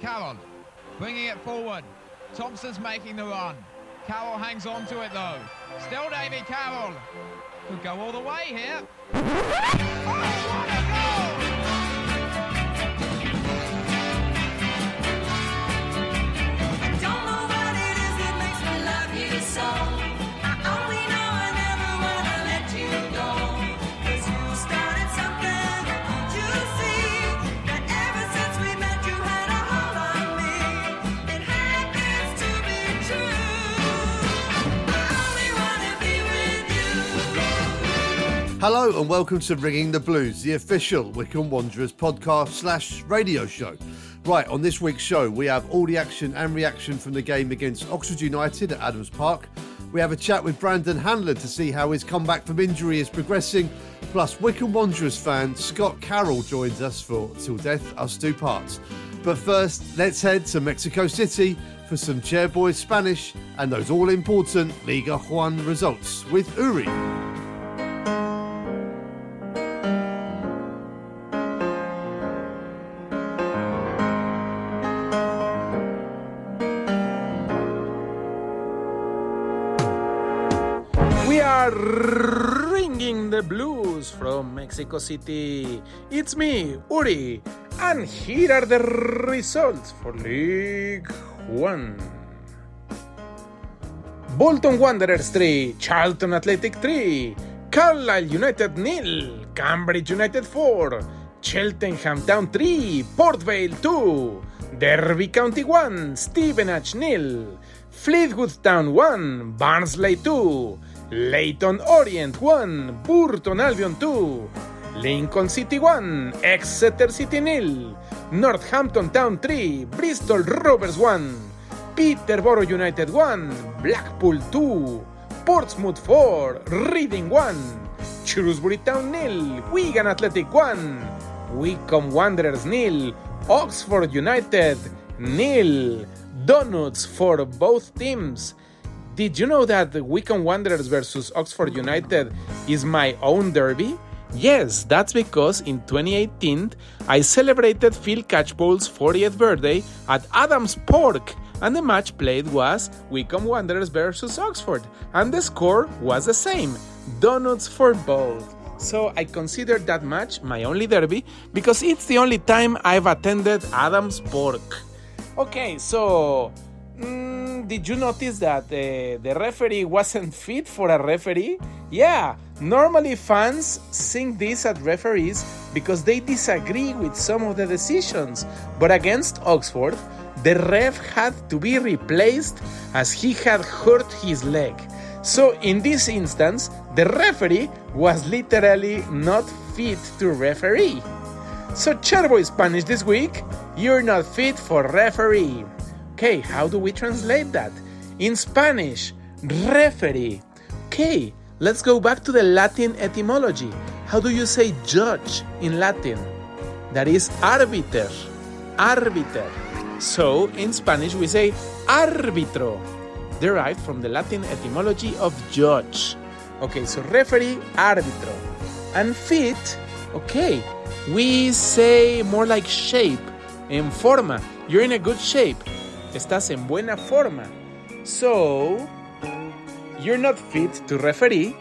Carroll bringing it forward. Thompson's making the run. Carroll hangs on to it though. Still Davy Carroll. Could go all the way here. Oh, Hello and welcome to Ringing the Blues, the official Wycombe Wanderers podcast slash radio show. Right, on this week's show, we have all the action and reaction from the game against Oxford United at Adams Park. We have a chat with Brandon Hanlan to see how his comeback from injury is progressing. Plus, Wycombe Wanderers fan Scott Carroll joins us for Till Death Us Do Parts. But first, let's head to Mexico City for some Chairboys Spanish and those all important Liga Juan results with Uri. The blues from Mexico City. It's me, Uri, and here are the results for League One. Bolton Wanderers 3, Charlton Athletic 3, Carlisle United nil, Cambridge United 4, Cheltenham Town 3, Port Vale 2, Derby County 1, Stevenage nil, Fleetwood Town 1, Barnsley 2, Leyton Orient 1, Burton Albion 2, Lincoln City 1, Exeter City nil, Northampton Town 3, Bristol Rovers 1, Peterborough United 1, Blackpool 2, Portsmouth 4, Reading 1, Shrewsbury Town nil, Wigan Athletic 1, Wycombe Wanderers nil, Oxford United nil. Donuts for both teams. Did you know that the Wycombe Wanderers versus Oxford United is my own derby? Yes, that's because in 2018 I celebrated Phil Catchpole's 40th birthday at Adams Park and the match played was Wycombe Wanderers versus Oxford and the score was the same, donuts for both. So I consider that match my only derby because it's the only time I've attended Adams Park. Okay, so mm, did you notice that uh, the referee wasn't fit for a referee? Yeah, normally fans sing this at referees because they disagree with some of the decisions, but against Oxford, the ref had to be replaced as he had hurt his leg. So in this instance, the referee was literally not fit to referee. So Chairboy Spanish this week, you're not fit for referee. Okay, how do we translate that? In Spanish, referee. Okay, let's go back to the Latin etymology. How do you say judge in Latin? That is arbiter. Arbiter. So in Spanish we say árbitro, derived from the Latin etymology of judge. Okay, so referee, árbitro. And fit, okay, we say more like shape, en forma. You're in a good shape. Estás en buena forma. So, you're not fit to referee.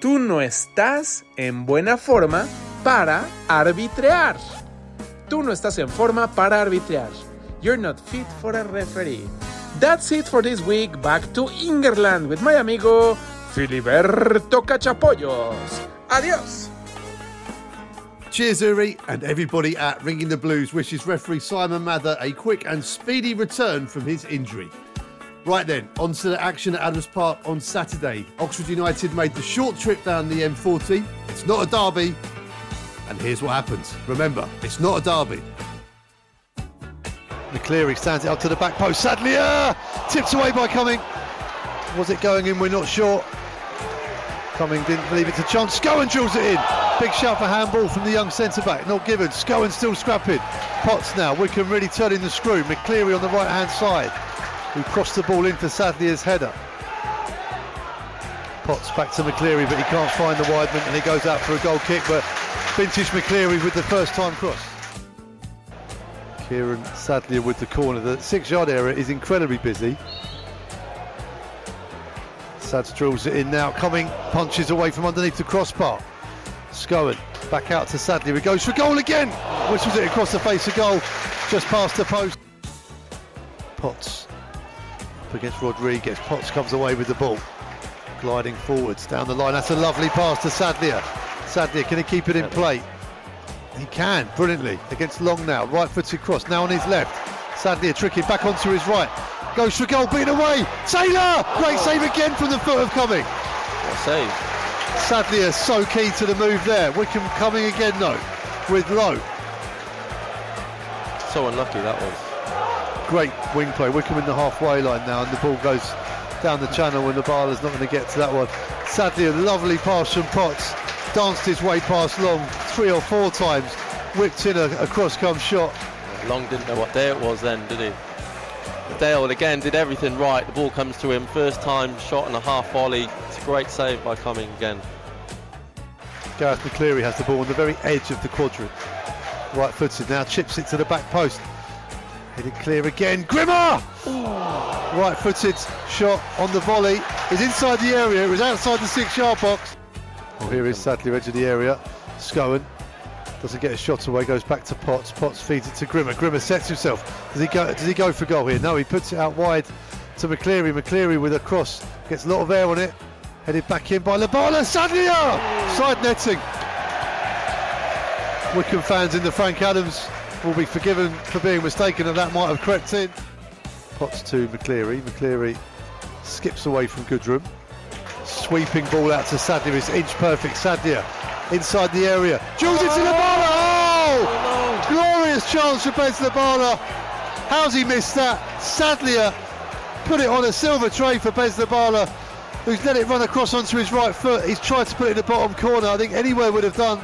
Tú no estás en buena forma para arbitrear. Tú no estás en forma para arbitrear. You're not fit for a referee. That's it for this week. Back to England with my amigo Filiberto Cachapollos. Adios. Cheers, Uri, and everybody at Ringing the Blues wishes referee Simon Mather a quick and speedy return from his injury. Right then, on to the action at Adams Park on Saturday. Oxford United made the short trip down the M40. It's not a derby, and here's what happens. Remember, it's not a derby. McCleary stands it up to the back post. Sadlier tipped away by Cumming. Was it going in? We're not sure. Cumming didn't leave it to chance. Scowen drills it in. Big shout for handball from the young centre back. Not given. Scowen still scrapping. Potts now. Wycombe really turning the screw. McCleary on the right hand side. Who crossed the ball into Sadlier's header. Potts back to McCleary, but he can't find the wideman and he goes out for a goal kick. But vintage McCleary with the first time cross. Kieran Sadlier with the corner. The six yard area is incredibly busy. Sads drills it in now, coming, punches away from underneath the crossbar. Scowen back out to Sadlier. He goes for goal again. which was it across the face of goal, just past the post. Potts up against Rodriguez. Potts comes away with the ball. Gliding forwards down the line. That's a lovely pass to Sadlier. Sadlier, can he keep it in play? He can, brilliantly, against Long now. Right footed cross, now on his left. Sadlier tricking back onto his right. Goes for goal, beaten away. Taylor! Great oh. save again from the foot of Cumming. What save. Sadlier so key to the move there. Wycombe coming again though, with Lowe. So unlucky that was. Great wing play. Wycombe in the halfway line now, and the ball goes down the channel, and the Bala's not going to get to that one. Sadly, a lovely pass from Potts. Danced his way past Long three or four times. Whipped in a, a cross-come shot. Long didn't know what day it was then, did he? Dale again did everything right. The ball comes to him. First time shot and a half volley. Great save by Cumming again. Gareth McCleary has the ball on the very edge of the quadrant. Right footed now, chips it to the back post. Headed clear again. Grimmer! Oh. Right footed shot on the volley. Is inside the area. It was outside the six yard box. Well, here is Sadlier edge of the area. Scowen doesn't get a shot away, goes back to Potts. Potts feeds it to Grimmer. Grimmer sets himself. Does he go? Does he go for goal here? No, he puts it out wide to McCleary. McCleary with a cross gets a lot of air on it. Headed back in by Lubala. Sadlier! Side netting. Wycombe fans in the Frank Adams will be forgiven for being mistaken, and that might have crept in. Potts to McCleary. McCleary skips away from Goodrum. Sweeping ball out to Sadlier. It's inch perfect. Sadlier inside the area. Jules it to Lubala. Oh! Glorious chance for Bez Lubala. How's he missed that? Sadlier put it on a silver tray for Bez Lubala, who's let it run across onto his right foot. He's tried to put it in the bottom corner. I think anywhere would have done.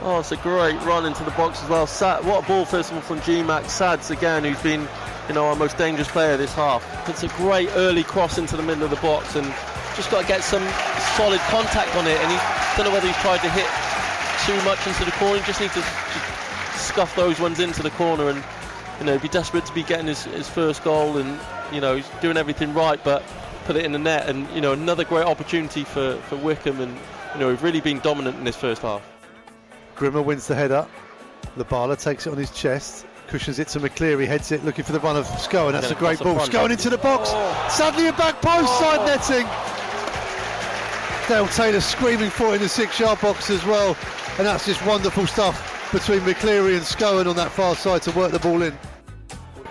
Oh, it's a great run into the box as well. Sad, what a ball first of all from GMAC. Sads again, who's been, you know, our most dangerous player this half. Puts a great early cross into the middle of the box and just got to get some solid contact on it. And he don't know whether he's tried to hit too much into the corner. He just needs to just scuff those ones into the corner and, you know, be desperate to be getting his, his first goal. And, you know, he's doing everything right, but put it in the net. And, you know, another great opportunity for, for Wycombe. And, you know, we've really been dominant in this first half. Grimmer wins the header. Lubala takes it on his chest, cushions it to McCleary, heads it, looking for the run of Scowen. That's a great ball. front. Scowen into the box. Oh. Sadly, a back post, oh. side netting. Dale Taylor screaming for it in the six-yard box as well, and that's just wonderful stuff between McCleary and Scowen on that far side to work the ball in.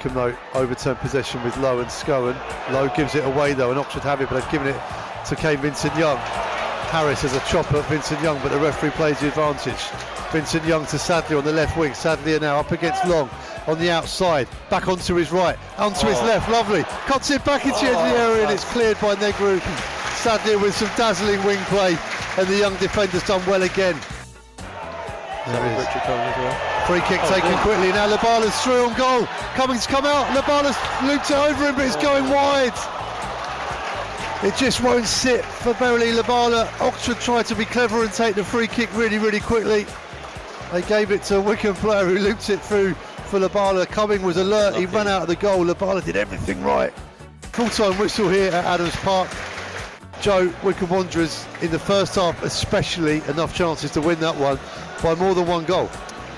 Wycombe though overturn possession with Lowe and Scowen. Lowe gives it away though, and Oxford have it, but they've given it to Kane Vincent Young. Harris has a chop at Vincent Young, but the referee plays the advantage. Vincent Young to Sadlier on the left wing. Sadlier now up against Long on the outside. Back onto his right, onto his oh. left. Lovely. Cuts it back into of the oh, area and it's cleared by Negru. Sadlier with some dazzling wing play, and the young defender's done well again. There it is. Richard as well. Free kick oh, taken good. quickly. Now Lubala's through on goal. Cummings come out. Lubala's looped it over him, but it's going wide. It just won't sit for Beryly Lubala. Oxford tried to be clever and take the free kick really, really quickly. They gave it to a Wycombe player who looped it through for Lubala. Cumming was alert. He ran out of the goal. Lubala did everything right. Full-time whistle here at Adams Park. Joe, Wycombe Wanderers in the first half especially enough chances to win that one by more than one goal.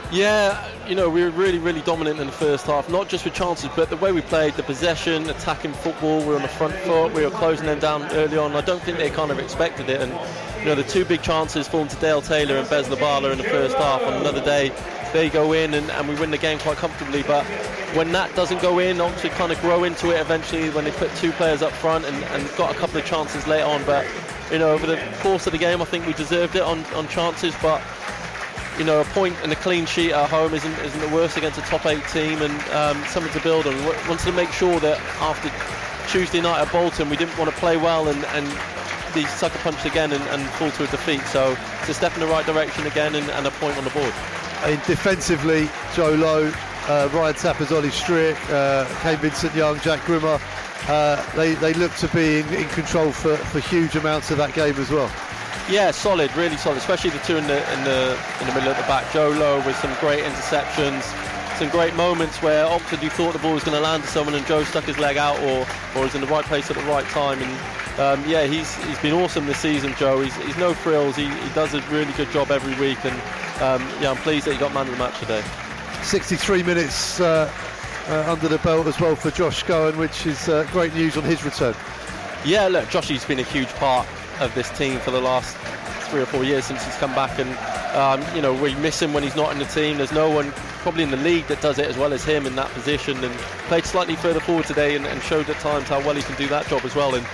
Yeah, you know, we were really, really dominant in the first half, not just with chances, but the way we played, the possession, attacking football, we were on the front foot, we were closing them down early on. I don't think they kind of expected it. And, you know, the two big chances falling to Dale Taylor and Bez Lubala in the first half on another day, they go in and, and we win the game quite comfortably. But when that doesn't go in, Oxford kind of grow into it eventually when they put two players up front and, and got a couple of chances late on. But, you know, over the course of the game, I think we deserved it on, on chances. But you know, a point and a clean sheet at home isn't isn't the worst against a top eight team, and um, something to build on. We wanted to make sure that after Tuesday night at Bolton, we didn't want to play well and, and be sucker punched again and, and fall to a defeat. So it's a step in the right direction again and, and a point on the board. Defensively, Joe Lowe, uh, Ryan Tappers, Ollie Strick, uh, Kane Vincent Young, Jack Grimmer, uh, they, they look to be in, in control for, for huge amounts of that game as well. Yeah, solid, really solid, especially the two in the in the in the middle at the back. Joe Lowe with some great interceptions. some great moments where Oxford, you thought the ball was going to land to someone, and Joe stuck his leg out, or or was in the right place at the right time. And um, yeah, he's he's been awesome this season, Joe. He's, he's no frills. He, he does a really good job every week, and um, yeah, I'm pleased that he got man of the match today. 63 minutes uh, uh, under the belt as well for Josh Scowen, which is uh, great news on his return. Yeah, look, Joshy's been a huge part of this team for the last three or four years since he's come back, and um, you know we miss him when he's not in the team. There's no one probably in the league that does it as well as him in that position, and played slightly further forward today and, and showed at times how well he can do that job as well. And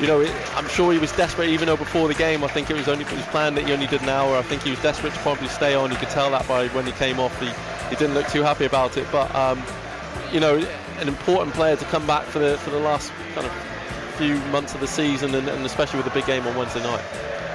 you know, it, I'm sure he was desperate, even though before the game, I think it was only was planned that he only did an hour. I think he was desperate to probably stay on. You could tell that by when he came off. He, he didn't look too happy about it, but um, you know, an important player to come back for the for the last kind of few months of the season, and, and especially with the big game on Wednesday night.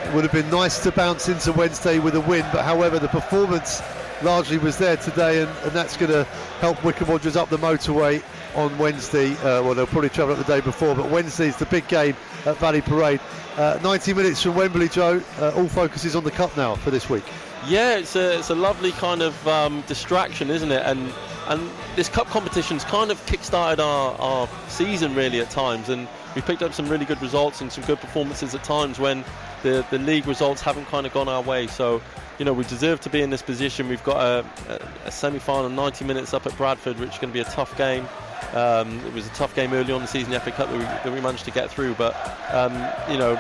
It would have been nice to bounce into Wednesday with a win, but however, the performance largely was there today, and, and that's going to help Wycombe Wanderers up the motorway on Wednesday. Uh, well, they'll probably travel up the day before, but Wednesday's the big game at Valley Parade. Uh, 90 minutes from Wembley, Joe. Uh, all focus is on the cup now for this week. Yeah, it's a it's a lovely kind of um, distraction, isn't it? And and this cup competition's kind of kick-started our, our season really at times, and we picked up some really good results and some good performances at times when the the league results haven't kind of gone our way. So. You know, we deserve to be in this position. We've got a, a, a semi-final, 90 minutes up at Bradford, which is going to be a tough game. Um, it was a tough game early on the season, the FA Cup, that we, that we managed to get through. But um, you know,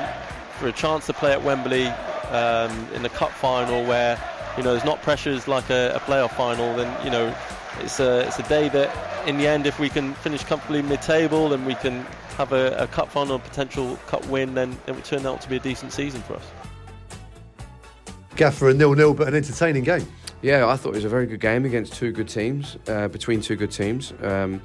for a chance to play at Wembley um, in the cup final, where you know there's not pressures like a, a playoff final, then you know it's a it's a day that, in the end, if we can finish comfortably mid-table and we can have a, a cup final potential cup win, then it would turn out to be a decent season for us. Gaffer a nil-nil, but an entertaining game. Yeah, I thought it was a very good game against two good teams, uh, between two good teams. Um,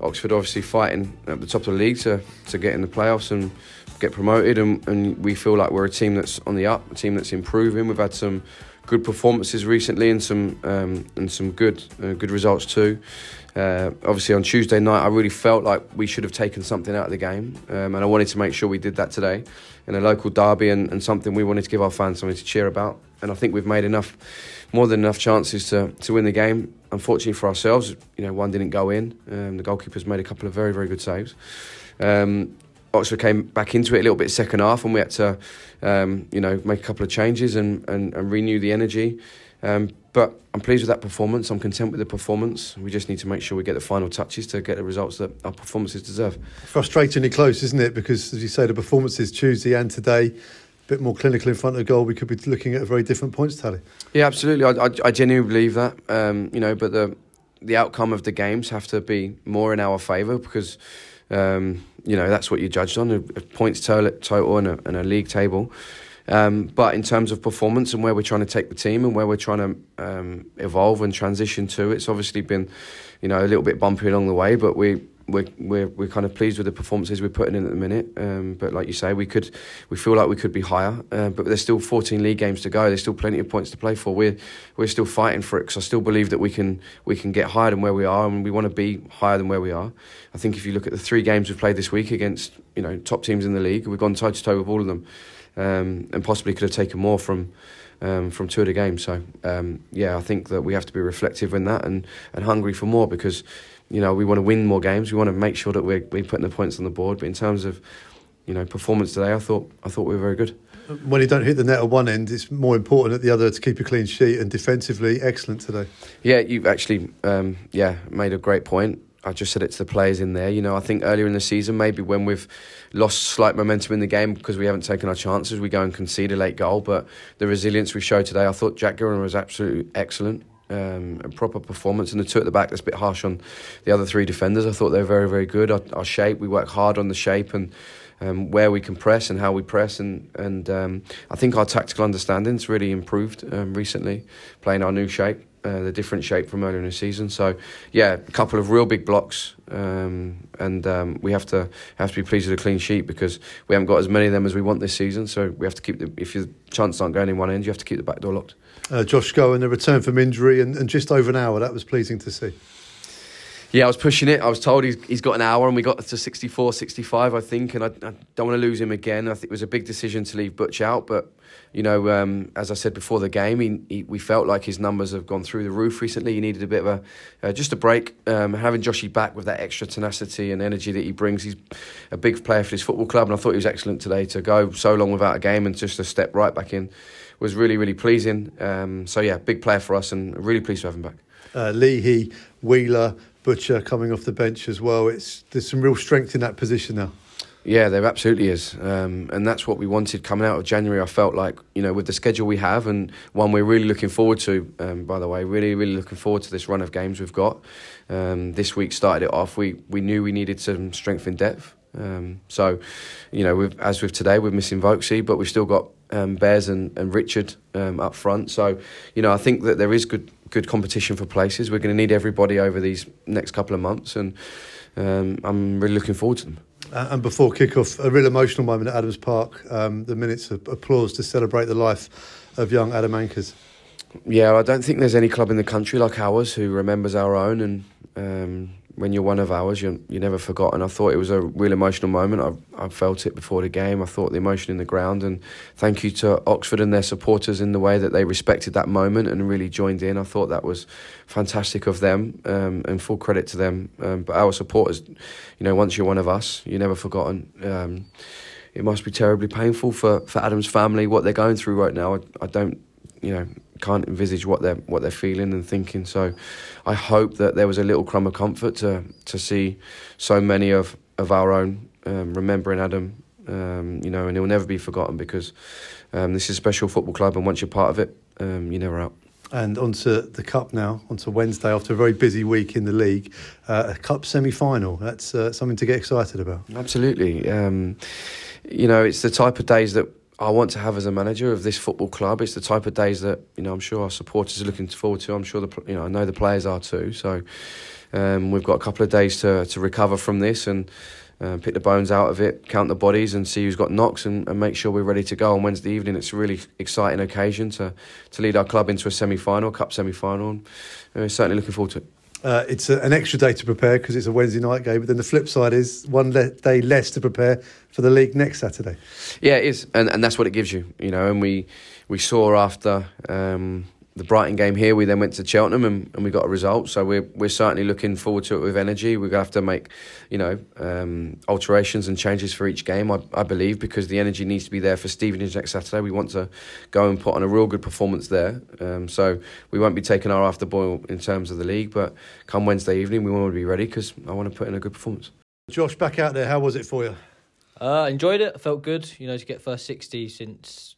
Oxford obviously fighting at the top of the league to, to get in the playoffs and get promoted, and, and we feel like we're a team that's on the up, a team that's improving. We've had some good performances recently and some um, and some good uh, good results too. Uh, obviously, on Tuesday night, I really felt like we should have taken something out of the game, um, and I wanted to make sure we did that today in a local derby and, and something we wanted to give our fans something to cheer about. And I think we've made enough, more than enough chances to, to win the game. Unfortunately for ourselves, you know, one didn't go in. Um, the goalkeeper's made a couple of very, very good saves. Um, Oxford came back into it a little bit second half, and we had to, um, you know, make a couple of changes and, and, and renew the energy. Um, but I'm pleased with that performance. I'm content with the performance. We just need to make sure we get the final touches to get the results that our performances deserve. Frustratingly close, isn't it? Because, as you say, the performances Tuesday and today, a bit more clinical in front of goal. We could be looking at a very different points tally. Yeah, absolutely. I, I, I genuinely believe that. Um, you know, but the the outcome of the games have to be more in our favour because um, you know that's what you're judged on a, a points total, total and, a, and a league table. Um, but in terms of performance and where we're trying to take the team and where we're trying to um, evolve and transition to, it's obviously been, you know, a little bit bumpy along the way. But we we're we're, we're kind of pleased with the performances we're putting in at the minute. Um, but like you say, we could we feel like we could be higher. Uh, but there's still 14 league games to go. There's still plenty of points to play for. We're we're still fighting for it because I still believe that we can we can get higher than where we are, and we want to be higher than where we are. I think if you look at the three games we've played this week against you know top teams in the league, we've gone toe to toe with all of them um, and possibly could have taken more from um, from two of the games. So um, yeah, I think that we have to be reflective in that and, and hungry for more because you know we want to win more games. We want to make sure that we're we're putting the points on the board. But in terms of you know performance today, I thought I thought we were very good. When you don't hit the net at one end, it's more important at the other to keep a clean sheet. And defensively, excellent today. Yeah, you've actually um, yeah made a great point. I just said it to the players in there. You know, I think earlier in the season, maybe when we've lost slight momentum in the game because we haven't taken our chances, we go and concede a late goal. But the resilience we showed today, I thought Jack Gillen was absolutely excellent. Um, a proper performance, and the two at the back that's a bit harsh on the other three defenders. I thought they were very, very good. Our, our shape, we work hard on the shape and um, where we can press and how we press, and and um, I think our tactical understanding's really improved um, recently, playing our new shape. Uh, the different shape from earlier in the season. So, yeah, a couple of real big blocks, um, and um, we have to have to be pleased with a clean sheet because we haven't got as many of them as we want this season. So we have to keep the if your chances aren't going in one end, you have to keep the back door locked. Uh, Josh Scowen, a return from injury and, and just over an hour. That was pleasing to see. Yeah, I was pushing it. I was told he's, he's got an hour, and we got to 64, 65, I think. And I, I don't want to lose him again. I think it was a big decision to leave Butch out, but you know, um, as I said before the game, he, he, we felt like his numbers have gone through the roof recently. He needed a bit of a uh, just a break. Um, having Joshy back with that extra tenacity and energy that he brings, he's a big player for his football club, and I thought he was excellent today to go so long without a game and just to step right back in was really really pleasing. Um, so yeah, big player for us, and really pleased to have him back. Uh, Leahy, Wheeler, Butcher coming off the bench as well. It's there's some real strength in that position now. Yeah, there absolutely is, um, and that's what we wanted coming out of January. I felt like you know with the schedule we have and one we're really looking forward to. Um, by the way, really really looking forward to this run of games we've got. Um, this week started it off. We we knew we needed some strength in depth. Um, so, you know, we've, as with today, we're missing Vokesy, but we've still got um, Bears and, and Richard um, up front. So, you know, I think that there is good good competition for places. We're going to need everybody over these next couple of months, and um, I'm really looking forward to them. Uh, and before kick-off, a real emotional moment at Adams Park. Um, the minutes of applause to celebrate the life of young Adam Ankers. Yeah, I don't think there's any club in the country like ours who remembers our own, and um, when you're one of ours, you're, you're never forgotten. I thought it was a real emotional moment. I, I felt it before the game. I thought the emotion in the ground, and thank you to Oxford and their supporters in the way that they respected that moment and really joined in. I thought that was fantastic of them, um, and full credit to them. Um, but our supporters, you know, once you're one of us, you're never forgotten. Um, it must be terribly painful for, for Adam's family what they're going through right now. I, I don't, you know, can't envisage what they're what they're feeling and thinking. So, I hope that there was a little crumb of comfort to to see so many of of our own um, remembering Adam. Um, you know, and he'll never be forgotten because um, this is a special football club, and once you're part of it, um, you're never out. And onto the cup now, onto Wednesday after a very busy week in the league, uh, a cup semi-final. That's uh, something to get excited about. Absolutely. Um, you know, it's the type of days that I want to have as a manager of this football club. It's the type of days that you know I'm sure our supporters are looking forward to. I'm sure the you know I know the players are too. So um, we've got a couple of days to to recover from this and. Uh, pick the bones out of it, count the bodies, and see who's got knocks, and, and make sure we're ready to go on Wednesday evening. It's a really exciting occasion to to lead our club into a semi-final, cup semi-final, and uh, certainly looking forward to it. Uh, it's a, an extra day to prepare because it's a Wednesday night game. But then the flip side is one le- day less to prepare for the league next Saturday. Yeah, it is, and and that's what it gives you, you know. And we we saw after um, the Brighton game here, we then went to Cheltenham and, and we got a result. So we're we're certainly looking forward to it with energy. We're gonna have to make, you know, um, alterations and changes for each game. I, I believe because the energy needs to be there for Stevenage next Saturday. We want to go and put on a real good performance there. Um, so we won't be taking our after boil in terms of the league, but come Wednesday evening, we want to be ready because I want to put in a good performance. Josh, back out there, how was it for you? Uh, enjoyed it. Felt good. You know, to get first sixty since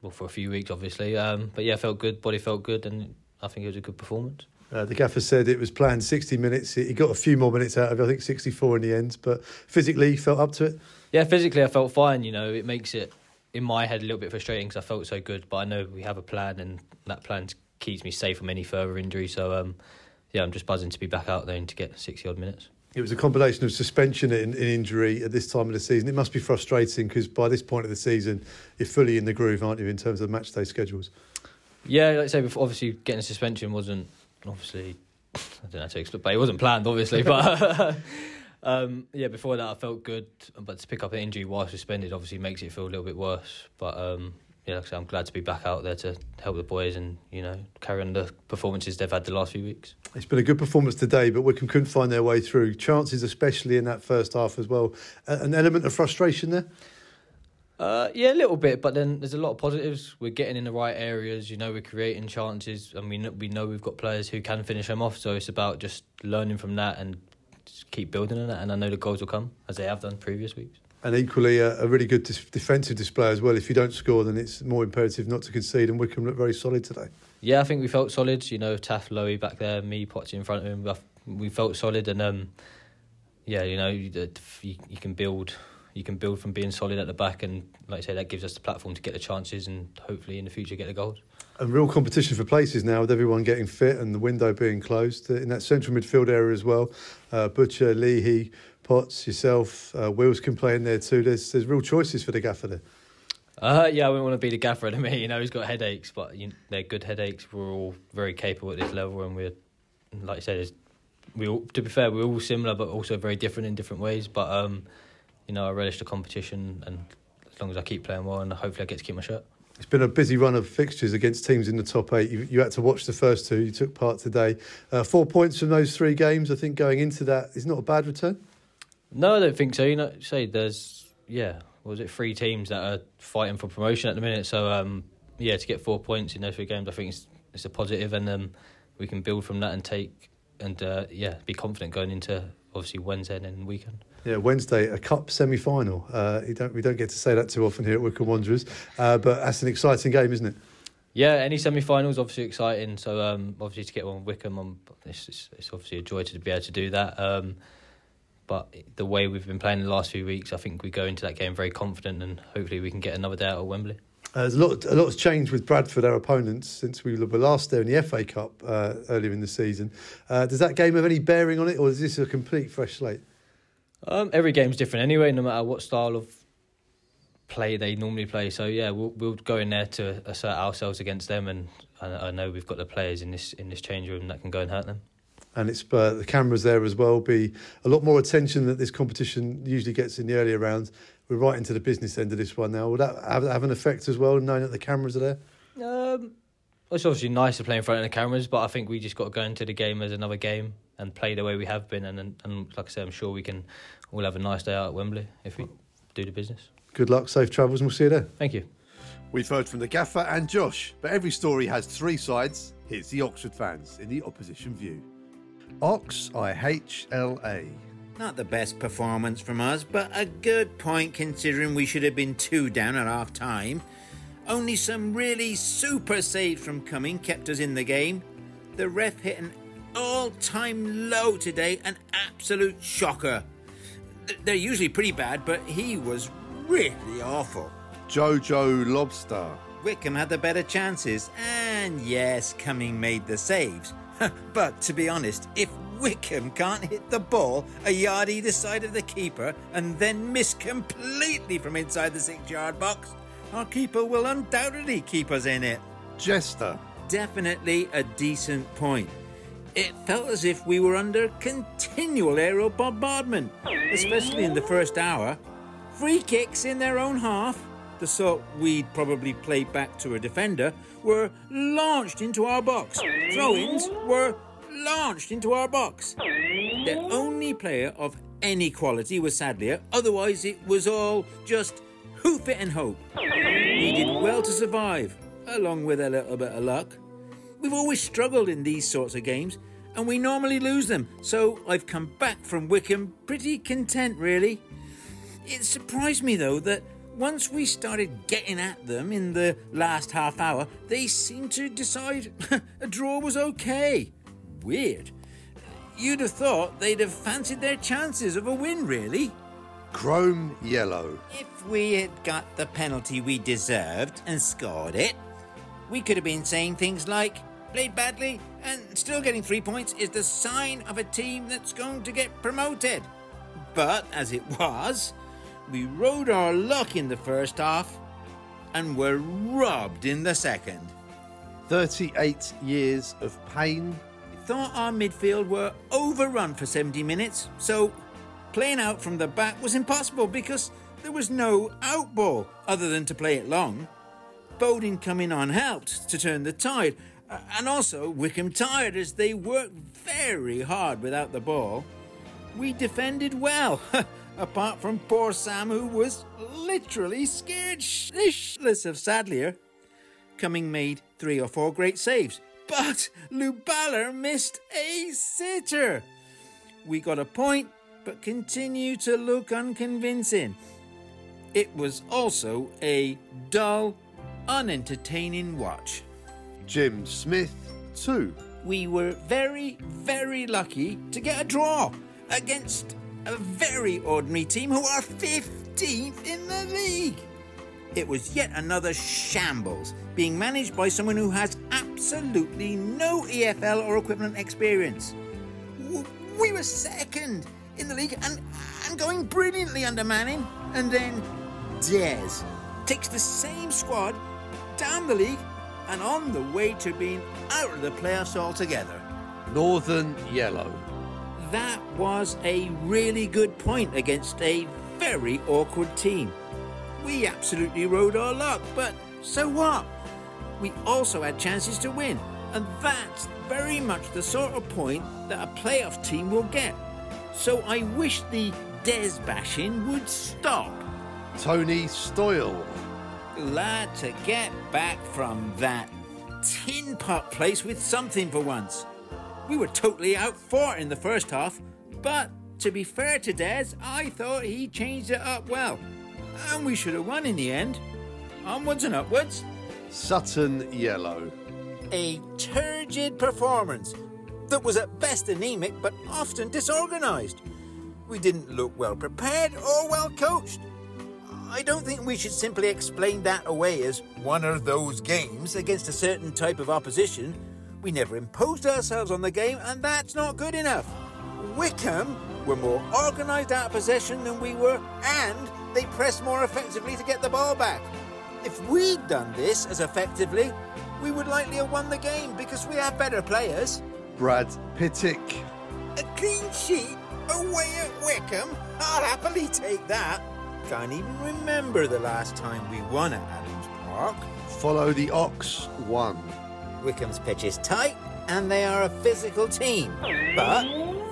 well for a few weeks, obviously. Um, but yeah, felt good. Body felt good, and I think it was a good performance. Uh, the gaffer said it was planned 60 minutes. He got a few more minutes out of it, I think 64 in the end, but physically felt up to it. Yeah, physically I felt fine. You know, it makes it in my head a little bit frustrating because I felt so good, but I know we have a plan, and that plan keeps me safe from any further injury. So um, yeah, I'm just buzzing to be back out there and to get sixty odd minutes. It was a combination of suspension and, injury at this time of the season. It must be frustrating because by this point of the season, you're fully in the groove, aren't you, in terms of match day schedules? Yeah, like I say, before, obviously getting a suspension wasn't obviously I don't know how to explain, but it wasn't planned, obviously. But um, yeah, before that I felt good, but to pick up an injury while suspended obviously makes it feel a little bit worse. But um, yeah, like I say, I'm glad to be back out there to help the boys and you know carry on the performances they've had the last few weeks. It's been a good performance today, but Wycombe couldn't find their way through. Chances, especially in that first half as well. An element of frustration there? Uh, yeah, a little bit, but then there's a lot of positives. We're getting in the right areas. You know, we're creating chances, and we know, we know we've got players who can finish them off. So it's about just learning from that and just keep building on that. And I know the goals will come as they have done previous weeks. And equally, a, a really good dis- defensive display as well. If you don't score, then it's more imperative not to concede, and Wycombe looked very solid today. Yeah, I think we felt solid. You know, Taff, Lowy back there, me, Potsy in front of him. We felt solid, and um, yeah, you know, you, you you can build. You can build from being solid at the back, and like I say, that gives us the platform to get the chances, and hopefully in the future get the goals. And real competition for places now with everyone getting fit and the window being closed uh, in that central midfield area as well. Uh, Butcher, Leahy, Potts, yourself, uh, Wills can play in there too. There's there's real choices for the gaffer there. Uh, yeah, I wouldn't want to be the gaffer at me. You know, he's got headaches, but you they're good headaches. We're all very capable at this level, and we're, like I said, we all, to be fair, we're all similar, but also very different in different ways. But um, you know, I relish the competition, and as long as I keep playing well, and hopefully I get to keep my shirt. It's been a busy run of fixtures against teams in the top eight. You, you had to watch the first two. You took part today. Uh, four points from those three games. I think going into that is not a bad return. No, I don't think so. You know, say there's yeah, what was it three teams that are fighting for promotion at the minute? So um, yeah, to get four points in those three games, I think it's it's a positive, and um, we can build from that and take and uh, yeah, be confident going into obviously Wednesday and then weekend. Yeah, Wednesday, a cup semi final. Uh, you don't, we don't get to say that too often here at Wycombe Wanderers, uh, but that's an exciting game, isn't it? Yeah, any semi-finals obviously exciting. So um, obviously to get one with Wycombe, um, it's, it's, it's obviously a joy to be able to do that. Um, but the way we've been playing the last few weeks, I think we go into that game very confident, and hopefully we can get another day out at Wembley. Uh, there's a lot, a lot's changed with Bradford, our opponents, since we were last there in the FA Cup uh, earlier in the season. Uh, does that game have any bearing on it, or is this a complete fresh slate? Um, every game's different anyway, no matter what style of play they normally play. So yeah, we'll we'll go in there to assert ourselves against them, and I, I know we've got the players in this in this change room that can go and hurt them. And it's uh, the cameras there as well. Be a lot more attention that this competition usually gets in the earlier rounds. We're right into the business end of this one now. Will that have, have an effect as well, knowing that the cameras are there? Um, it's obviously nice to play in front of the cameras, but I think we just got to go into the game as another game and play the way we have been. And and, and like I said, I'm sure we can all have a nice day out at Wembley if we do the business. Good luck, safe travels, and we'll see you there. Thank you. We've heard from the gaffer and Josh, but every story has three sides. Here's the Oxford fans in the opposition view. Ox, I H L A. Not the best performance from us, but a good point considering we should have been two down at half time. Only some really super saves from Cumming kept us in the game. The ref hit an all time low today, an absolute shocker. They're usually pretty bad, but he was really awful. Jojo Lobster. Wycombe had the better chances, and yes, Cumming made the saves. but to be honest, if Wycombe can't hit the ball a yard either side of the keeper and then miss completely from inside the six yard box, our keeper will undoubtedly keep us in it. Jester. Definitely a decent point. It felt as if we were under continual aerial bombardment, especially in the first hour. Free kicks in their own half, the sort we'd probably play back to a defender, were launched into our box. Throw ins were launched into our box. The only player of any quality was Sadlier, otherwise, it was all just hoof it and hope. We did well to survive, along with a little bit of luck. We've always struggled in these sorts of games, and we normally lose them, so I've come back from Wycombe pretty content, really. It surprised me, though, that once we started getting at them in the last half hour, they seemed to decide a draw was okay. Weird. You'd have thought they'd have fancied their chances of a win, really. Chrome Yellow. If we had got the penalty we deserved and scored it, we could have been saying things like, played badly and still getting three points is the sign of a team that's going to get promoted. But as it was, we rode our luck in the first half and were robbed in the second. 38 years of pain. We thought our midfield were overrun for 70 minutes, so playing out from the back was impossible because there was no out ball other than to play it long. Bowden coming on helped to turn the tide, uh, and also Wycombe tired as they worked very hard without the ball. We defended well, apart from poor Sam, who was literally scared shitless of Sadlier. Cumming made three or four great saves, but Lubala missed a sitter. We got a point, but continue to look unconvincing. It was also a dull, unentertaining watch. Jim Smith, too. We were very, very lucky to get a draw against a very ordinary team who are 15th in the league. It was yet another shambles, being managed by someone who has absolutely no EFL or equivalent experience. We were second in the league and, and going brilliantly under Manning. And then Des takes the same squad down the league and on the way to being out of the playoffs altogether. Northern Yellow. That was a really good point against a very awkward team. We absolutely rode our luck, but so what? We also had chances to win, and that's very much the sort of point that a playoff team will get. So I wish the Des bashing would stop. Tony Stoyle. Glad to get back from that tin pot place with something for once. We were totally out fought in the first half, but to be fair to Des, I thought he changed it up well. And we should have won in the end. Onwards and upwards. Sutton Yellow. A turgid performance that was at best anemic but often disorganised. We didn't look well prepared or well coached. I don't think we should simply explain that away as one of those games against a certain type of opposition. We never imposed ourselves on the game, and that's not good enough. Wycombe were more organised out of possession than we were, and they pressed more effectively to get the ball back. If we'd done this as effectively, we would likely have won the game because we have better players. Brad Pittick. A clean sheet away at Wycombe? I'll happily take that. Can't even remember the last time we won at Adams Park. Follow the Ox 1. Wycombe's pitch is tight and they are a physical team. But,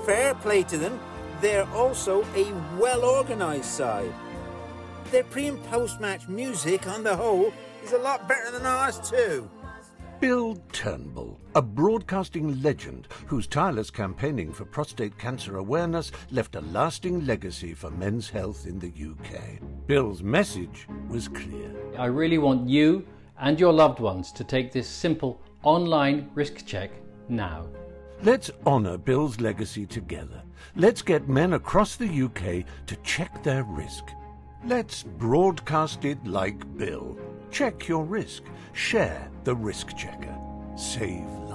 fair play to them, they're also a well organised side. Their pre and post match music, on the whole, is a lot better than ours, too. Bill Turnbull, a broadcasting legend whose tireless campaigning for prostate cancer awareness left a lasting legacy for men's health in the UK. Bill's message was clear. I really want you and your loved ones to take this simple online risk check now. Let's honour Bill's legacy together. Let's get men across the UK to check their risk. Let's broadcast it like Bill. Check your risk. Share the risk checker. Save.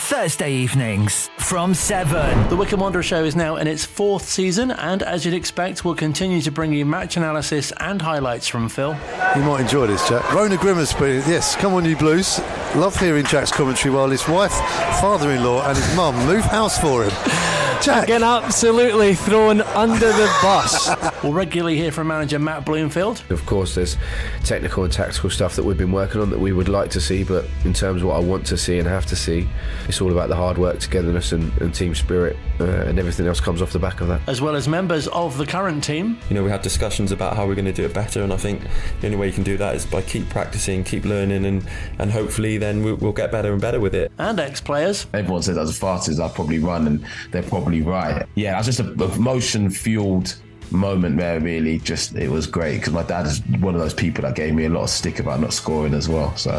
Thursday evenings from 7. The Wycombe Wanderer show is now in its fourth season, and as you'd expect, we'll continue to bring you match analysis and highlights from Phil. You might enjoy this, Jack. Rona Grimmersby, yes, come on, you blues. Love hearing Jack's commentary while his wife, father in law, and his mum move house for him. Jack. Getting absolutely thrown under the bus. We'll regularly hear from manager Matt Bloomfield. Of course, there's technical and tactical stuff that we've been working on that we would like to see, but in terms of what I want to see and have to see, it's all about the hard work, togetherness, and, and team spirit, uh, and everything else comes off the back of that. As well as members of the current team. You know, we had discussions about how we're going to do it better, and I think the only way you can do that is by keep practicing, keep learning, and, and hopefully then we'll, we'll get better and better with it. And ex players. Everyone says as fast as I probably run, and they're probably right. Yeah, that's just a, a motion fueled moment there really just it was great because my dad is one of those people that gave me a lot of stick about not scoring as well. So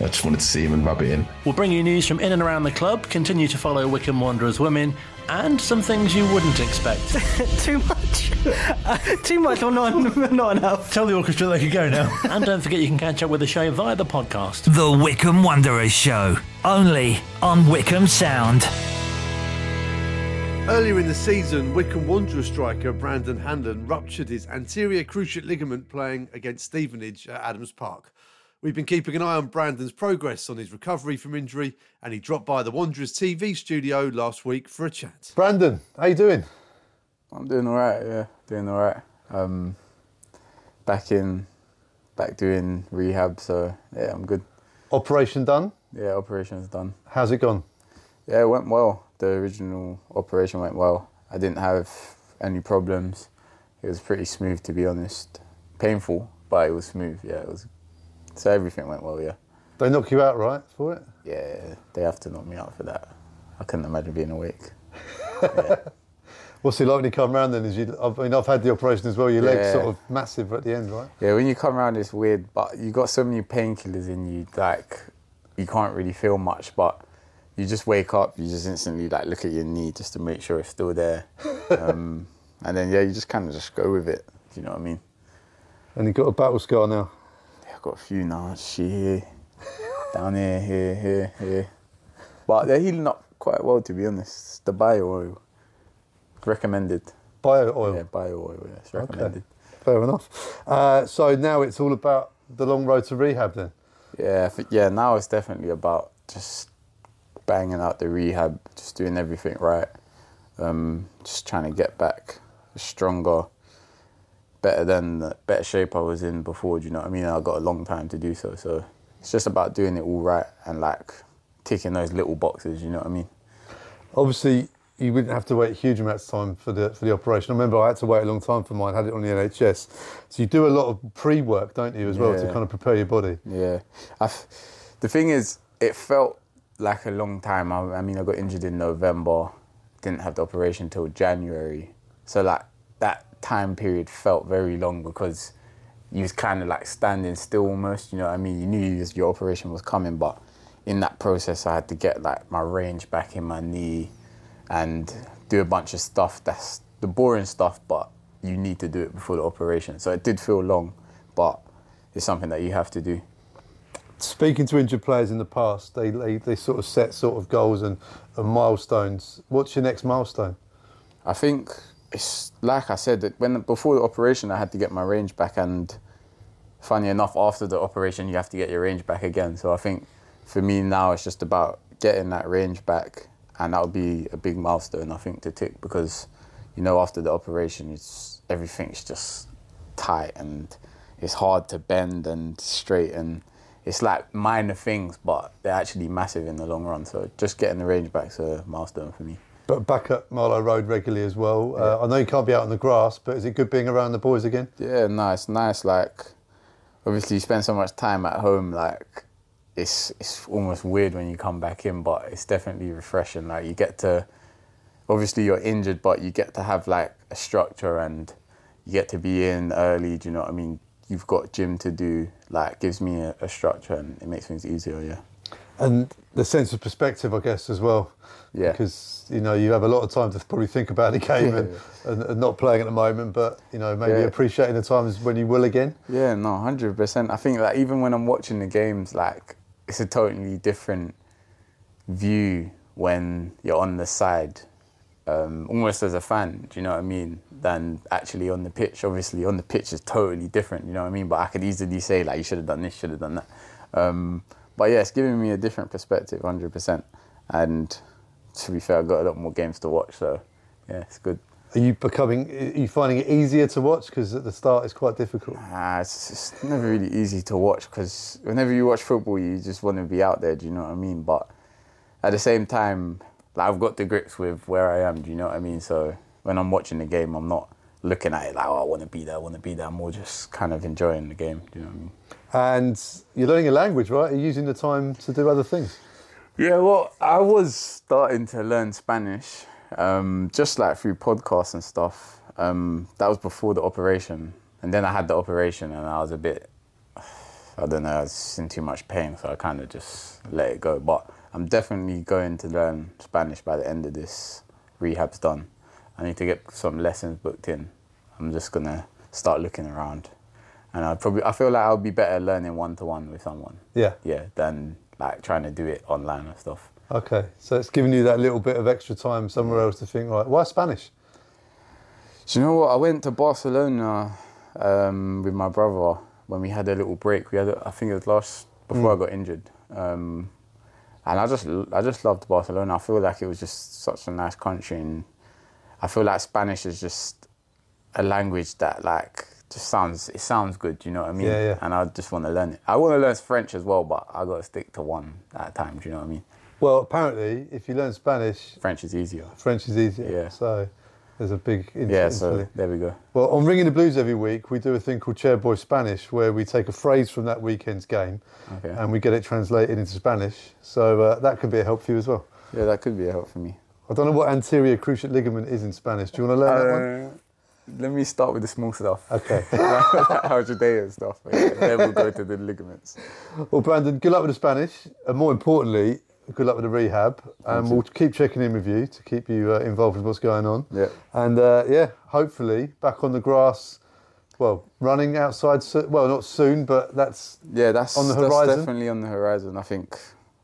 I just wanted to see him and rub it in. We'll bring you news from in and around the club, continue to follow Wycombe Wanderers women, and some things you wouldn't expect. Too much. Uh, too much or not, not enough. Tell the orchestra they can go now. and don't forget you can catch up with the show via the podcast. The Wycombe Wanderers Show. Only on Wycombe Sound. Earlier in the season, Wycombe Wanderers striker Brandon Hanlan ruptured his anterior cruciate ligament playing against Stevenage at Adams Park. We've been keeping an eye on Brandon's progress on his recovery from injury, and he dropped by the Wanderers TV studio last week for a chat. Brandon, how you doing? I'm doing all right. Yeah, doing all right. Um, back in, back doing rehab. So yeah, I'm good. Operation done? Yeah, operation's done. How's it gone? Yeah, it went well. The original operation went well. I didn't have any problems. It was pretty smooth, to be honest. Painful, but it was smooth. Yeah, it was. So everything went well. Yeah. They knock you out, right, for it? Yeah, they have to knock me out for that. I couldn't imagine being awake. What's it like when you come around then? Is you, I mean, I've had the operation as well. Your legs Yeah. sort of massive at the end, right? Yeah, when you come around, it's weird, but you got so many painkillers in you, like you can't really feel much. But you just wake up, you just instantly like look at your knee just to make sure it's still there, um, and then yeah, you just kind of just go with it. Do you know what I mean? And you've got a battle scar now. Yeah, I've got a few now. She here, down here, here, here, here. But they're healing up quite well, to be honest. The bio oil recommended. Bio oil. Yeah, bio oil. Yeah, it's recommended. Fair enough. Uh, so now it's all about the long road to rehab then. Yeah, yeah. Now it's definitely about just banging out the rehab, just doing everything right. Um, just trying to get back stronger, better than the better shape I was in before. Do you know what I mean? I got a long time to do so, so it's just about doing it all right and like ticking those little boxes. You know what I mean? Obviously, you wouldn't have to wait huge amounts of time for the for the operation. I remember I had to wait a long time for mine. Had it on the NHS, so you do a lot of pre-work, don't you, as well, to kind of prepare your body. Yeah. I've, the thing is, it felt like a long time. I, I mean, I got injured in November, didn't have the operation till January. So like that time period felt very long because you was kind of like standing still almost. You know what I mean? You knew you your operation was coming, but in that process, I had to get like my range back in my knee and do a bunch of stuff that's the boring stuff, but you need to do it before the operation. So it did feel long, but it's something that you have to do. Speaking to injured players in the past, they they, they sort of set sort of goals and, and milestones. What's your next milestone? I think it's like I said that when before the operation I had to get my range back, and funny enough, after the operation you have to get your range back again. So I think for me now it's just about getting that range back, and that would be a big milestone I think to tick because you know after the operation it's everything's just tight and it's hard to bend and straighten. It's like minor things, but they're actually massive in the long run. So just getting the range back's a milestone for me. But back at Marlow Road regularly as well. Uh, I know you can't be out on the grass, but is it good being around the boys again? Yeah, no, it's nice. Like, obviously, you spend so much time at home. Like, it's it's almost weird when you come back in, but it's definitely refreshing. Like, you get to, obviously, you're injured, but you get to have like a structure and you get to be in early. Do you know what I mean? You've got gym to do. Like, gives me a, a structure and it makes things easier. Yeah. And the sense of perspective, I guess, as well. Yeah. Because you know you have a lot of time to probably think about the game and, and, and not playing at the moment, but you know maybe Yeah. appreciating the times when you will again. Yeah, no, hundred percent. I think that even when I'm watching the games, like it's a totally different view when you're on the side, um, almost as a fan. Do you know what I mean? Than actually on the pitch. Obviously, on the pitch is totally different. You know what I mean? But I could easily say like, you should have done this, should have done that. Um, but yeah, it's giving me a different perspective, hundred percent. And to be fair, I've got a lot more games to watch, so yeah, it's good. Are you becoming? Are you finding it easier to watch? Because at the start it's quite difficult. Ah, it's, it's never really easy to watch because whenever you watch football, you just want to be out there. Do you know what I mean? But at the same time, like I've got the grips with where I am. Do you know what I mean? So when I'm watching the game, I'm not looking at it like, oh, I want to be there, I want to be there. I'm more just kind of enjoying the game. Do you know what I mean? And you're learning a language, right? You're using the time to do other things. Yeah, well, I was starting to learn Spanish, um, just like through podcasts and stuff. Um, that was before the operation, and then I had the operation, and I was a bit, I don't know, I was in too much pain, so I kind of just let it go. But I'm definitely going to learn Spanish by the end of this rehab's done. I need to get some lessons booked in. I'm just gonna start looking around, and I probably I feel like I'll be better learning one to one with someone. Yeah. Yeah, than like trying to do it online and stuff. Okay, so it's giving you that little bit of extra time somewhere else to think, right? Why Spanish? Do you know what? I went to Barcelona um, with my brother when we had a little break. We had, a, I think it was last before I Mm. got injured, um, and I just, I just loved Barcelona. I feel like it was just such a nice country, and I feel like Spanish is just a language that like just sounds, it sounds good. You know what I mean? Yeah, yeah. And I just want to learn it. I want to learn French as well, but I got to stick to one at a time. Do you know what I mean? Well, apparently, if you learn Spanish, French is easier. French is easier. Yeah. So there's a big. Yeah, so there we go. Well, on Ringing the Blues every week, we do a thing called Chairboy Spanish, where we take a phrase from that weekend's game Okay. and we get it translated into Spanish. So uh, that could be a help for you as well. Yeah, that could be a help for me. I don't know what anterior cruciate ligament is in Spanish. Do you want to learn that one? Uh, Let me start with the small stuff. Okay. How's your day and stuff? Yeah, then we'll go to the ligaments. Well, Brandon, good luck with the Spanish, and more importantly, good luck with the rehab. And we'll keep checking in with you to keep you uh, involved with what's going on. Yeah. And uh, yeah, hopefully back on the grass. Well, running outside. So- well, not soon, but that's Yeah, that's on the that's horizon. definitely on the horizon. I think,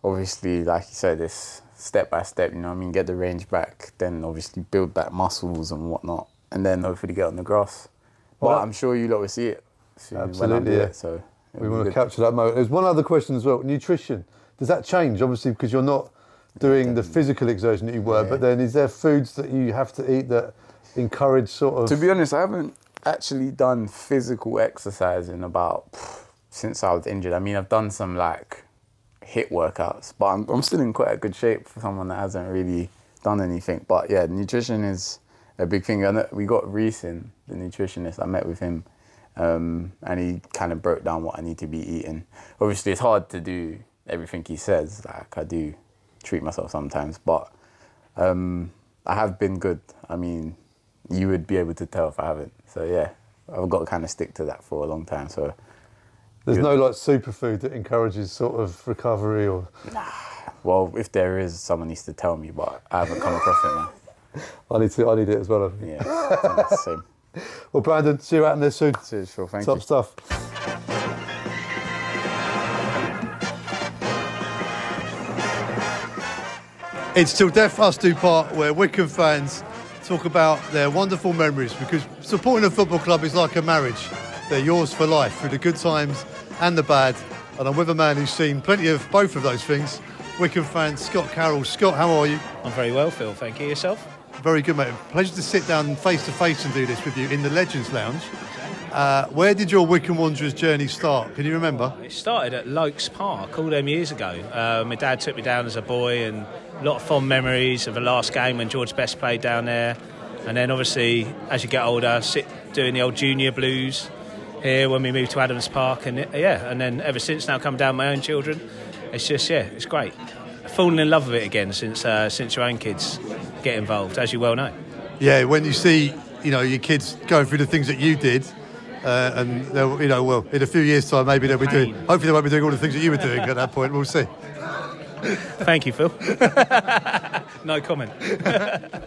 obviously, like you said, it's step by step. You know, what I mean, get the range back, then obviously build back muscles and whatnot, and then hopefully get on the grass. But Well, I'm sure you'll will see it soon when I Absolutely, yeah. it. So we want to capture that moment. There's one other question as well. Nutrition. Does that change? Obviously, because you're not doing the physical exertion that you were, but then is there foods that you have to eat that encourage sort of. To be honest, I haven't actually done physical exercise in about pff, since I was injured. I mean, I've done some like HIIT workouts, but I'm, I'm still in quite a good shape for someone that hasn't really done anything. But yeah, nutrition is a big thing. I know we got Reese in, the nutritionist. I met with him, um, and he kind of broke down what I need to be eating. Obviously, it's hard to do everything he says. Like I do treat myself sometimes, but um, I have been good. I mean, you would be able to tell if I haven't. So yeah, I've got to kind of stick to that for a long time. So There's no like superfood that encourages sort of recovery or. Nah. well, if there is, someone needs to tell me, but I haven't come across it now. I need to. I need it as well. Yeah, same. Well, Brandon, see you out in there soon. Cheers, Phil. Thank Top you. stuff. It's Till Death Us Do Part, where Wycombe fans talk about their wonderful memories because supporting a football club is like a marriage. They're yours for life through the good times and the bad. And I'm with a man who's seen plenty of both of those things. Wycombe fan Scott Carroll. Scott, how are you? I'm very well, Phil. Thank you. Yourself? Very good, mate. Pleasure to sit down face to face and do this with you in the Legends Lounge. Uh, where did your Wycombe Wanderers journey start? Can you remember? It started at Loakes Park all them years ago. Uh, my dad took me down as a boy, and a lot of fond memories of the last game when George Best played down there. And then, obviously, as you get older, sit doing the old junior blues here when we moved to Adams Park, and yeah, and then ever since now, come down my own children. It's just yeah, it's great. Falling in love with it again since uh, since your own kids get involved, as you well know. Yeah, when you see, you know, your kids going through the things that you did, uh, and you know, well, in a few years' time, maybe they'll be doing. Hopefully, they won't be doing all the things that you were doing at that point. We'll see. Thank you, Phil. no comment.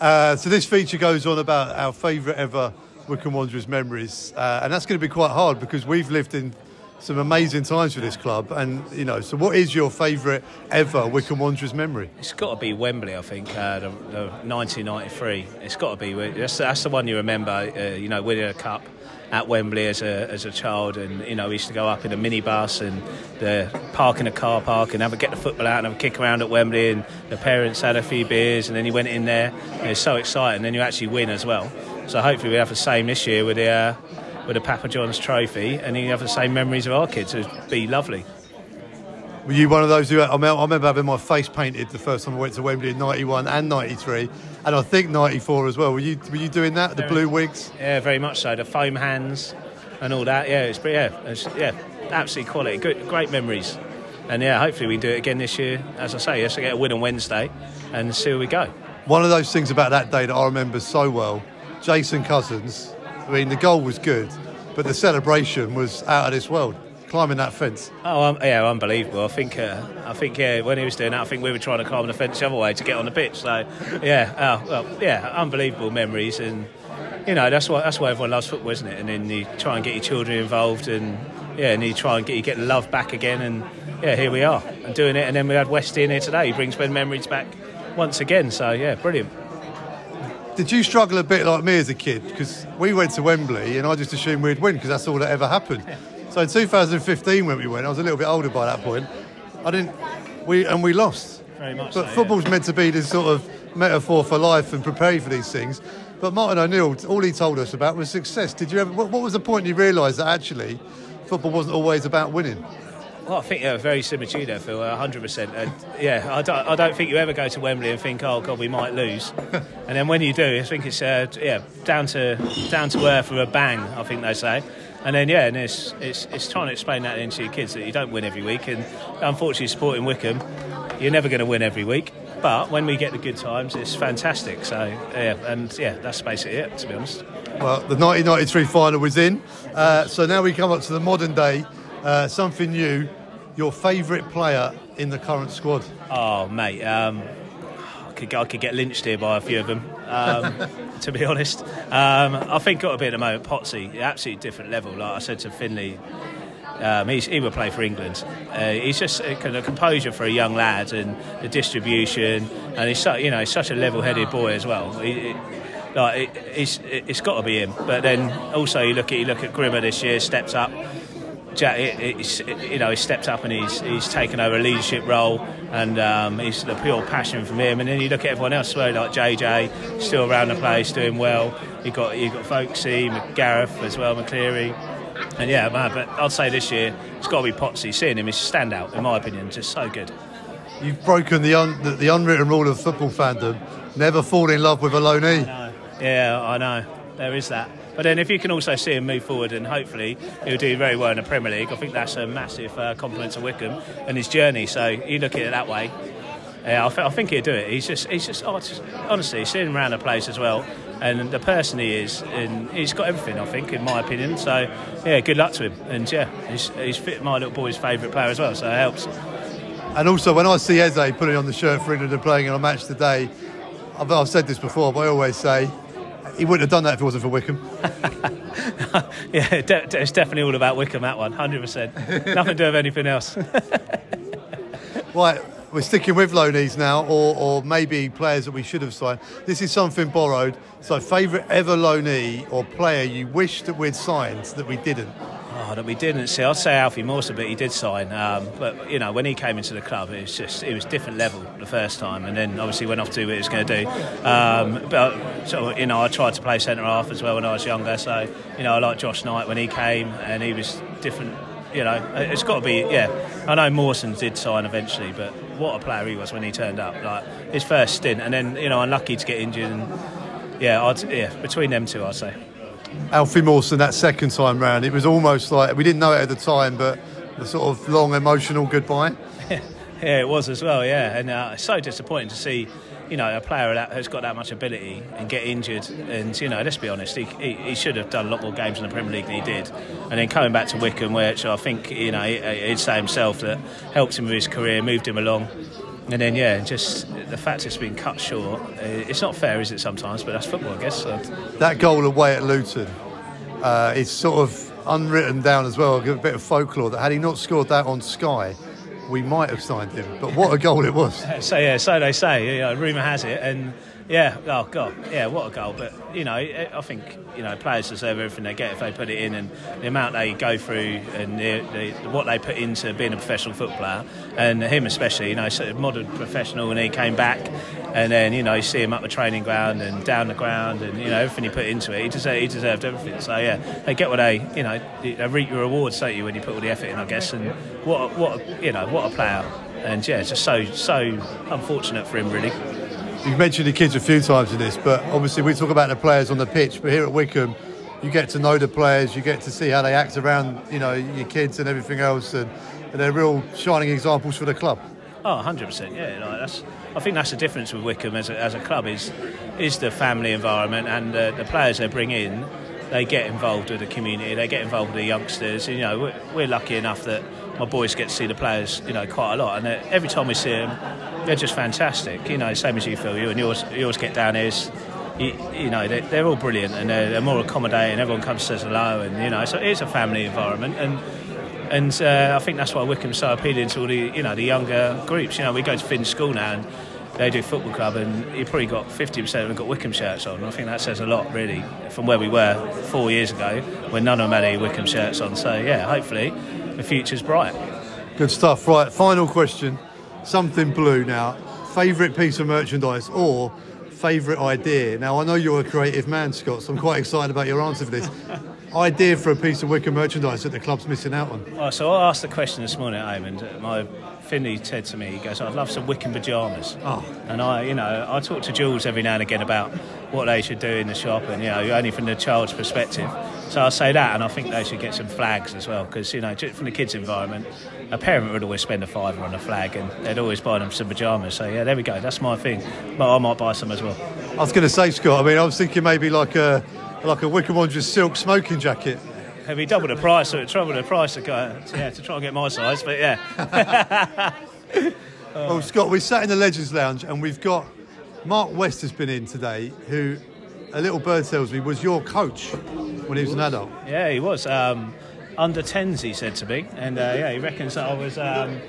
Uh, so this feature goes on about our favourite ever Wycombe Wanderers memories, uh, and that's going to be quite hard because we've lived in some amazing times for this club. And you know, so what is your favourite ever Wycombe Wanderers memory? It's got to be Wembley, I think, uh, the, the 1993. It's got to be. That's, that's the one you remember, uh, you know, winning a cup at Wembley as a, as a child. And, you know, we used to go up in a minibus and the park in a car park and have a, get the football out and have a kick around at Wembley. And the parents had a few beers and then you went in there. And it's so exciting. And then you actually win as well. So hopefully we have the same this year with the, uh, with a Papa John's trophy and you have the same memories of our kids. It'd be lovely. Were you one of those who? I, remember having my face painted the first time I went to Wembley in '91 and '93, and I think '94 as well. Were you? Were you doing that? The blue wigs? Yeah, very much so. The foam hands and all that. Yeah, it's pretty, yeah, it's, yeah, absolutely quality. Good, great memories. And yeah, hopefully we can do it again this year. As I say, yes, I get a win on Wednesday, and see where we go. One of those things about that day that I remember so well, Jason Cousins. I mean, the goal was good, but the celebration was out of this world. Climbing that fence. Oh, um, yeah, unbelievable. I think, uh, I think, yeah, when he was doing that, I think we were trying to climb the fence the other way to get on the pitch. So, yeah, oh, well, yeah, unbelievable memories, and you know that's why that's why everyone loves football, isn't it? And then you try and get your children involved, and yeah, and you try and get you get love back again, and yeah, here we are and doing it. And then we had Westy in here today. He brings Ben memories back once again. So yeah, brilliant. Did you struggle a bit like me as a kid? Because we went to Wembley and I just assumed we'd win because that's all that ever happened. So in 2015 when we went, I was a little bit older by that point. I didn't. We and we lost. Very much. But so, football's meant to be this sort of metaphor for life and prepare for these things. But Martin O'Neill, all he told us about was success. Did you ever? What, what was the point you realised that actually football wasn't always about winning? Well, I think yeah, very similar to you there, Phil. hundred percent. And yeah, I don't, I don't think you ever go to Wembley and think, oh God, we might lose. and then when you do, I think it's uh, yeah down to down to earth with a bang. I think they say. And then yeah, and it's, it's it's trying to explain that into your kids that you don't win every week. And unfortunately, supporting Wycombe, you're never going to win every week. But when we get the good times, it's fantastic. So yeah, and yeah, that's basically it. To be honest. Well, the 1993 final was in. Uh, so now we come up to the modern day. Uh, something new. Your favourite player in the current squad? Oh, mate, um, I could I could get lynched here by a few of them. Um, to be honest, um, I think got a bit at the moment. Potsy, absolutely different level. Like I said to Finley, um, he's, he will play for England. Uh, he's just a kind of composure for a young lad and the distribution, and he's so, you know he's such a level-headed boy as well. He, he- like it, it's, it's got to be him. But then also you look at you look at Grimmer this year, steps up. Jack, it, it's, it, you know, he's stepped up and he's he's taken over a leadership role, and um, he's the pure passion from him. And then you look at everyone else, well, like JJ, still around the place, doing well. You got you got Folksy, Gareth as well, McCleary. And yeah, man, but I'd say this year it's got to be Potsy. Seeing him is a standout, in my opinion, just so good. You've broken the, un, the, the unwritten rule of football fandom: never fall in love with a loanee. Yeah, I know. There is that. But then if you can also see him move forward and hopefully he'll do very well in the Premier League, I think that's a massive uh, compliment to Wycombe and his journey. So you look at it that way. Yeah, I, th- I think he'll do it. He's just, he's just, oh, honestly, seeing him around the place as well, and the person he is, and he's got everything. I think, in my opinion. So, yeah, good luck to him. And yeah, he's, he's fit my little boy's favourite player as well, so it helps. And also, when I see Eze putting on the shirt for England and playing in a match today, I've, I've said this before, but I always say he wouldn't have done that if it wasn't for Wycombe. yeah, de- it's definitely all about Wycombe. That one, one, hundred percent. Nothing to do with anything else. Right, we're sticking with loanees now, or, or maybe players that we should have signed. This is something borrowed. So, favourite ever loanee or player you wish that we'd signed that we didn't? Oh, that we didn't see. I'd say Alfie Mawson, but he did sign. Um, but you know, when he came into the club, it was just it was different level the first time, and then obviously went off to do what he was going to do. Um, but so you know, I tried to play centre half as well when I was younger. So you know, I like Josh Knight when he came, and he was different. You know, it's got to be. Yeah, I know Mawson did sign eventually, but what a player he was when he turned up. Like his first stint, and then you know, unlucky to get injured. And yeah, I'd, yeah, between them two, I'd say. Alfie Mawson that second time round, it was almost like we didn't know it at the time, but the sort of long emotional goodbye. Yeah, it was as well. Yeah, and uh, it's so disappointing to see, you know, a player that has got that much ability and get injured. And you know, let's be honest, he, he, he should have done a lot more games in the Premier League than he did. And then coming back to Wycombe, which I think you know he, he'd say himself that helped him with his career, moved him along. And then yeah, just the fact it's been cut short. uh, It's not fair, is it? Sometimes, but that's football, I guess. So. That goal away at Luton uh, is sort of unwritten down as well, a bit of folklore that had he not scored that on Sky, we might have signed him. But what a goal it was! So yeah, so they say. You know, rumour has it, and yeah, oh god, yeah, what a goal! But you know, eh, I think you know players deserve everything they get if they put it in, and the amount they go through, and the, the, what they put into being a professional footballer, and him especially. You know, sort of modern professional, and he came back, and then you know you see him up the training ground and down the ground, and you know everything he put into it. He deserved, he deserved everything. So yeah, they get what they, you know, they reap your rewards, don't you, when you put all the effort in, I guess. And what, a, what, you know, what a player. And yeah, it's just so so unfortunate for him, really. You've mentioned the kids a few times in this, but obviously we talk about the players on the pitch. But here at Wycombe, you get to know the players, you get to see how they act around, you know, your kids and everything else, and, and they're real shining examples for the club. Oh, 100%, yeah. Like that's, I think that's the difference with Wycombe as a, as a club is is the family environment and the players they bring in. They get involved with the community. They get involved with the youngsters. You know, we're, we're lucky enough that my boys get to see the players. You know, quite a lot, and every time we see them, they're just fantastic. You know, same as you feel. You and yours, yours get down is- You, you know, they're, they're all brilliant and they're, they're more accommodating. Everyone comes and says hello, and you know, so it's a family environment and and uh, I think that's why Wycombe's so appealing to all the you know the younger groups. You know, we go to Finn School now and they do football club, and you've probably got fifty percent of them got Wycombe shirts on. I think that says a lot, really, from where we were four years ago when none of them had any Wycombe shirts on. So yeah, hopefully the future's bright. Good stuff. Right, final question. Something blue now. Favourite piece of merchandise or favourite idea? Now, I know you're a creative man, Scott, so I'm quite excited about your answer for this. idea for a piece of Wycombe merchandise that the club's missing out on? Well, so I asked the question this morning at home, and my Finley said to me, he goes, "I'd love some Wycombe pajamas." Oh. And I, you know, I talk to Jules every now and again about what they should do in the shop, and you know, only from the child's perspective. So I'll say that, and I think they should get some flags as well, because you know, from the kids' environment, a parent would always spend a fiver on a flag, and they'd always buy them some pajamas. So yeah, there we go. That's my thing. But I might buy some as well. I was going to say, Scott, I mean, I was thinking maybe like a like a Wycombe Wanderers silk smoking jacket. It'd be double the price, so it's trouble the price to go, yeah, to try and get my size. But yeah. Well, Scott, we sat in the Legends Lounge and we've got Mark West has been in today, who a little bird tells me was your coach when he was an adult. Yeah, he was. Um, under 10s, he said to me. And uh, yeah, he reckons that I was. Um,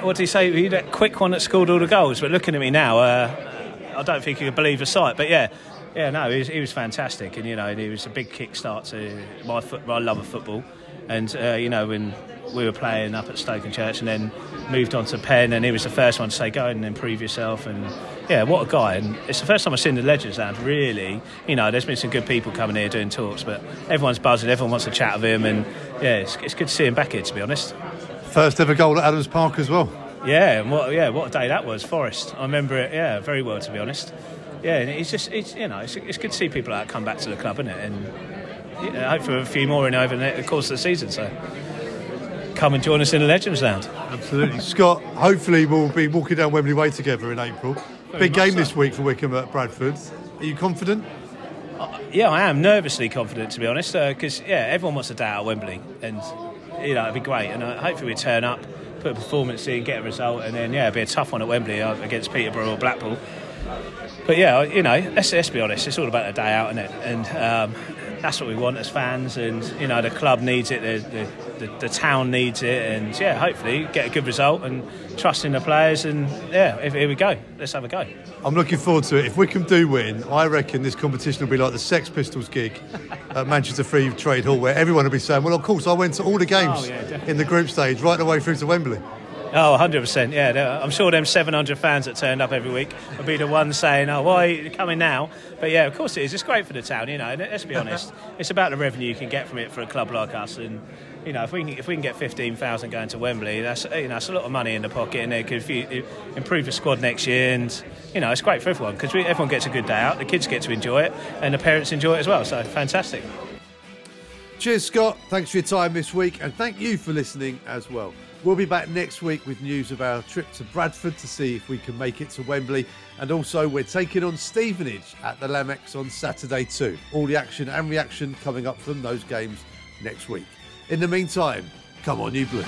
what did he say? He that quick one that scored all the goals. But looking at me now, uh, I don't think he could believe the sight. But yeah, yeah, no, he was, he was fantastic. And, you know, he was a big kickstart to my, foot, my love of football. And uh, you know when we were playing up at Stokenchurch, and then moved on to Penn, and he was the first one to say, "Go and improve yourself." And yeah, what a guy! And it's the first time I've seen the Legends Lounge. Really, you know, there's been some good people coming here doing talks, but everyone's buzzing. Everyone wants to chat with him, and yeah, it's, it's good to see him back here. To be honest. First ever goal at Adams Park as well. Yeah, and what yeah, what a day that was, Forest. I remember it, yeah, very well to be honest. Yeah, and it's just it's you know it's, it's good to see people like come back to the club, isn't it? And you know, hopefully a few more in over the course of the season. So come and join us in the Legends Lounge. Absolutely, Scott. Hopefully, we'll be walking down Wembley Way together in April. Big game so. this week for Wycombe at Bradford. Are you confident? Yeah, I am nervously confident to be honest, because yeah, everyone wants a day out at Wembley, and you know it'd be great. And uh, hopefully we turn up, put a performance in, get a result, and then yeah, it'd be a tough one at Wembley uh, against Peterborough or Blackpool. But yeah, you know, let's, let's be honest, it's all about the day out, isn't it? And um, that's what we want as fans, and you know the club needs it, the, the, the, the town needs it, and yeah, hopefully get a good result and trust in the players, and yeah, if, here we go, let's have a go. I'm looking forward to it. If Wycombe do win, I reckon this competition will be like the Sex Pistols gig at Manchester Free Trade Hall, where everyone will be saying, "Well, of course, I went to all the oh, games Oh, yeah, in the group stage, right the way through to Wembley." Oh, 100%. Yeah, I'm sure them 700 fans that turned up every week will be the ones saying, oh, why are you coming now? But yeah, of course it is. It's great for the town, you know. And let's be honest, it's about the revenue you can get from it for a club like us. And, you know, if we can, if we can get 15,000 going to Wembley, that's, you know, that's a lot of money in the pocket. And it could improve the squad next year. And, you know, it's great for everyone because everyone gets a good day out. The kids get to enjoy it and the parents enjoy it as well. So fantastic. Cheers, Scott. Thanks for your time this week, and thank you for listening as well. We'll be back next week with news of our trip to Bradford to see if we can make it to Wembley. And also, we're taking on Stevenage at the Lamex on Saturday too. All the action and reaction coming up from those games next week. In the meantime, come on, you Blues.